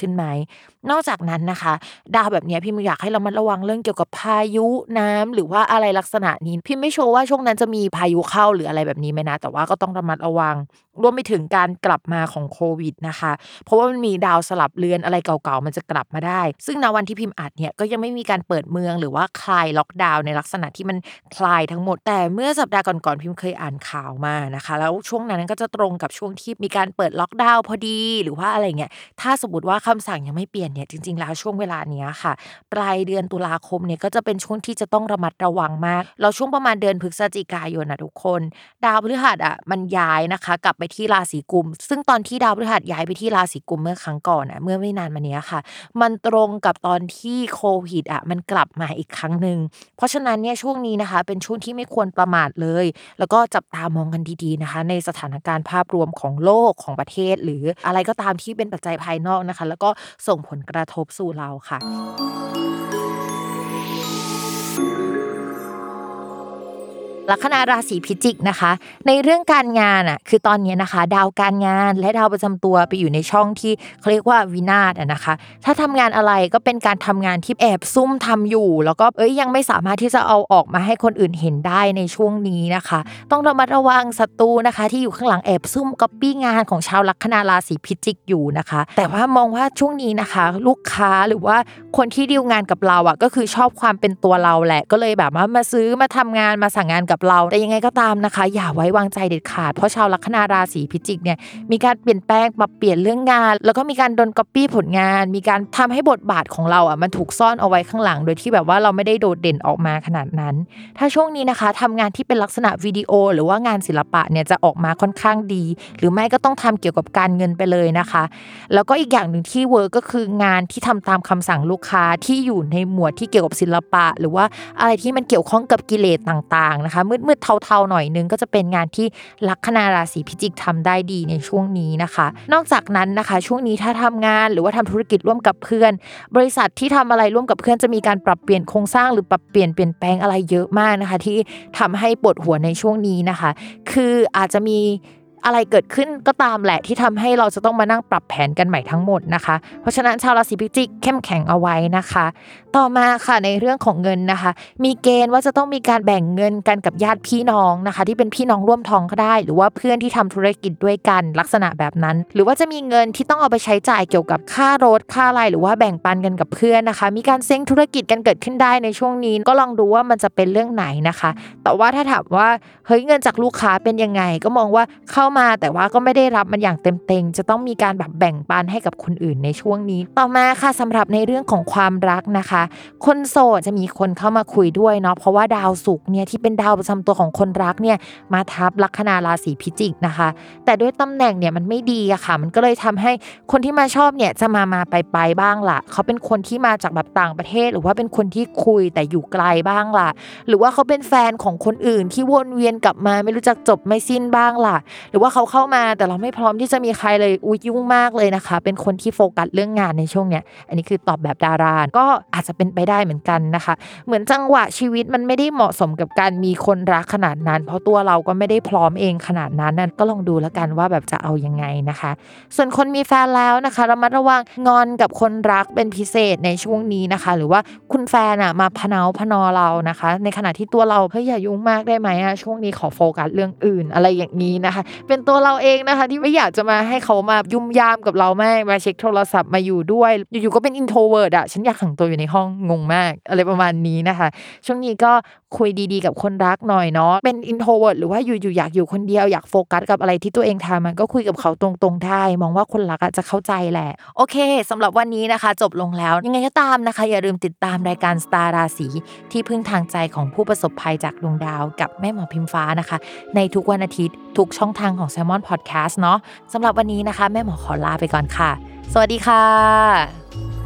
ขึ้นไหม นอกจากนั้นนะคะ ดาวแบบนี้พี่มอยากให้เรามาระวังเรื่องเกี่ยวกับพายุน้ำหรือว่าอะไรลักษณะนี้ พี่ไม่ชัวร์ว่าช่วงนั้นจะมีพายุเข้าหรืออะไรแบบนี้ไหมนะ แต่ว่าก็ต้องระมัดระวัง รวมไปถึงการกลับมาของโควิดนะคะ เพราะว่ามันมีดาวสลับเรือนอะไรเก่าๆ มันจะกลับมาได้ ซึ่งในวันที่พิมพ์อัดเนี่ยก็ยังไม่มีการเปิดเมืองหรือว่าคลายล็อกดาวน์ในลักษณะที่มันคลายทั้งหมด แต่เมื่อสัปดาห์ก่อนๆพิมพ์เคยอ่านข่าวมานะคะ แล้วช่วงนั้นก็จะตรงกับช่วงที่มีการเปิดล็อกดาวน์พอดีหรือว่าอะไรเงี้ยถ้าสมมติว่าคำสั่งยังไม่เปลี่ยนเนี่ยจริงๆแล้วช่วงเวลาเนี้ยค่ะ ปลายเดือนตุลาคมเนี่ยก็จะเป็นช่วงที่จะต้องระมัดระวังมาก เราช่วงประมาณเดือนพฤศจิกายนนะทุกคน ดาวพฤหัสอะมันย้ายนะคะ กลับไปที่ราศีกุม ซึ่งตอนที่ดาวพฤหัสย้ายไปที่ราศีกุมเมื่อครั้งก่อนอะเมื่อไม่นานมานี้ค่ะ มันตรงกับตอนที่โควิดอะมันกลับมาอีกครั้งหนึ่งเพราะฉะนั้นเนี่ยช่วงนี้นะคะ เป็นช่วงที่ไม่ควรประมาทเลย แล้วก็จับตามองกันดีๆนะคะ ในสถานการณ์ภาพรวมของโลกของประเทศ หรืออะไรก็ตามที่เป็นปัจจัยภายนอกนะคะ แล้วก็ส่งผลกระทบสู่เราค่ะ ลัคนาราศีพิจิกนะคะ ในเรื่องการงานอะคือตอนนี้นะคะ ดาวการงานและดาวประจำตัวไปอยู่ในช่องที่เขาเรียกว่าวินาศอะนะคะ ถ้าทำงานอะไรก็เป็นการทำงานที่แอบซุ่มทำอยู่ แล้วก็เอ้ยยังไม่สามารถที่จะเอาออกมาให้คนอื่นเห็นได้ในช่วงนี้นะคะ ต้องระมัดระวังศัตรูนะคะ ที่อยู่ข้างหลังแอบซุ่มก๊อปปี้งานของชาวลัคนาราศีพิจิกอยู่นะคะ แต่ว่ามองว่าช่วงนี้นะคะ ลูกค้าหรือว่าคนที่ดีลงานกับเราอะก็คือชอบความเป็นตัวเราแหละ ก็เลยแบบว่ามาซื้อมาทำงานมาสั่งงานกับกับเรา แต่ยังไงก็ตามนะคะ อย่าไว้วางใจเด็ดขาด เพราะชาวลัคนาราศีพิจิกเนี่ยมีการเปลี่ยนแปลงปรับเปลี่ยนเรื่องงาน แล้วก็มีการโดนก๊อปปี้ผลงาน มีการทำให้บทบาทของเราอะมันถูกซ่อนเอาไว้ข้างหลัง โดยที่แบบว่าเราไม่ได้โดดเด่นออกมาขนาดนั้น ถ้าช่วงนี้นะคะทำงานที่เป็นลักษณะวิดีโอ หรือว่างานศิลปะเนี่ยจะออกมาค่อนข้างดี หรือไม่ก็ต้องทำเกี่ยวกับการเงินไปเลยนะคะ แล้วก็อีกอย่างหนึ่งที่ work ก็คืองานที่ทำตามคำสั่งลูกค้าที่อยู่ในหมวดที่เกี่ยวกับศิลปะ หรือว่าอะไรที่มันเกี่ยวข้องกับกิเลสต่างๆนะคะมืดๆเทาๆหน่อยนึงก็จะเป็นงานที่ลัคนาราศีพิจิกทำได้ดีในช่วงนี้นะคะ นอกจากนั้นนะคะ ช่วงนี้ถ้าทำงานหรือว่าทำธุรกิจร่วมกับเพื่อน บริษัทที่ทำอะไรร่วมกับเพื่อนจะมีการปรับเปลี่ยนโครงสร้างหรือปรับเปลี่ยนเปลี่ยนแปลงอะไรเยอะมากนะคะ ที่ทำให้ปวดหัวในช่วงนี้นะคะ คืออาจจะมี อะไรเกิดขึ้นก็ตามแหละที่ทำให้เราจะต้องมานั่งปรับแผนกันใหม่ทั้งหมดนะคะ เพราะฉะนั้นชาวราศีพิจิกเข้มแข็งเอาไว้นะคะ ต่อมาค่ะในเรื่องของเงินนะคะ มีเกณฑ์ว่าจะต้องมีการแบ่งเงินกันกับญาติพี่น้องนะคะ ที่เป็นพี่น้องร่วมท้องก็ได้ หรือว่าเพื่อนที่ทำธุรกิจด้วยกันลักษณะแบบนั้น หรือว่าจะมีเงินที่ต้องเอาไปใช้จ่ายเกี่ยวกับค่ารถค่าอะไรหรือว่าแบ่งปันกันกับเพื่อนนะคะ มีการเซ้งธุรกิจกันเกิดขึ้นได้ในช่วงนี้ก็ลองดูว่ามันจะเป็นเรื่องไหนนะคะ แต่ว่าถ้าถามว่าเฮ้ยเงินจากลูกค้าเป็นยังไง ก็มองว่าเข้ามา แต่ว่าก็ไม่ได้รับมันอย่างเต็มเต็งจะต้องมีการแบบแบ่งปันให้กับคนอื่นในช่วงนี้ ต่อมาค่ะสำหรับในเรื่องของความรักนะคะ คนโสดจะมีคนเข้ามาคุยด้วยเนาะเพราะว่าดาวศุกร์เนี่ยที่เป็นดาวประจำตัวของคนรักเนี่ยมาทับลัคนาราศีพิจิกนะคะ แต่ด้วยตำแหน่งเนี่ยมันไม่ดีอะค่ะ มันก็เลยทำให้คนที่มาชอบเนี่ยจะมามาไปไปบ้างล่ะเขาเป็นคนที่มาจากแบบต่างประเทศ หรือว่าเป็นคนที่คุยแต่อยู่ไกลบ้างล่ะหรือว่าเขาเป็นแฟนของคนอื่นที่วนเวียนกลับมาไม่รู้จักจบไม่สิ้นบ้างล่ะหรือว่าเขาเข้ามาแต่เราไม่พร้อมที่จะมีใครเลยอุ้ยยุ่งมากเลยนะคะ เป็นคนที่โฟกัสเรื่องงานในช่วงเนี้ยอันนี้คือตอบแบบดาราก็อาจจะเป็นไปได้เหมือนกันนะคะ เหมือนจังหวะชีวิตมันไม่ได้เหมาะสมกับการมีคนรักขนาดนั้น เพราะตัวเราก็ไม่ได้พร้อมเองขนาดนั้นนั่นก็ลองดูแล้วกันว่าแบบจะเอายังไงนะคะ ส่วนคนมีแฟนแล้วนะคะระมัดระวังงอนกับคนรักเป็นพิเศษในช่วงนี้นะคะ หรือว่าคุณแฟนอะมาพะเน้าพะนอเรานะคะ ในขณะที่ตัวเราเฮ้ยอย่ายุ่งมากได้ไหมอะช่วงนี้ขอโฟกัสเรื่องอื่นอะไรอย่างนี้นะคะเป็นตัวเราเองนะคะ ที่ไม่อยากจะมาให้เขามายุ่มยามกับเราแม่มาเช็คโทรศัพท์มาอยู่ด้วย อยู่ๆก็เป็น introvert อะฉันอยากขังตัวอยู่ในห้องงงมาก อะไรประมาณนี้นะคะ ช่วงนี้ก็คุยดีๆ กับคนรักหน่อยเนาะเป็น introvert หรือว่าอยู่ๆอยากอยู่คนเดียวอยากโฟกัสกับอะไรที่ตัวเองทำมันก็คุยกับเขาตรงๆได้มองว่าคนรักจะเข้าใจแหละ โอเคสำหรับวันนี้นะคะ จบลงแล้ว ยังไงก็ตามนะคะ อย่าลืมติดตามรายการสตาร์ราศีที่พึ่งทางใจของผู้ประสบภัยจากดวงดาว กับแม่หมอพิมฟ้านะคะ ในทุกวันอาทิตย์ทุกช่องทางของ s ซ l m o n Podcast เนาะสำหรับวันนี้นะคะ แม่หมอขอลาไปก่อนค่ะ สวัสดีค่ะ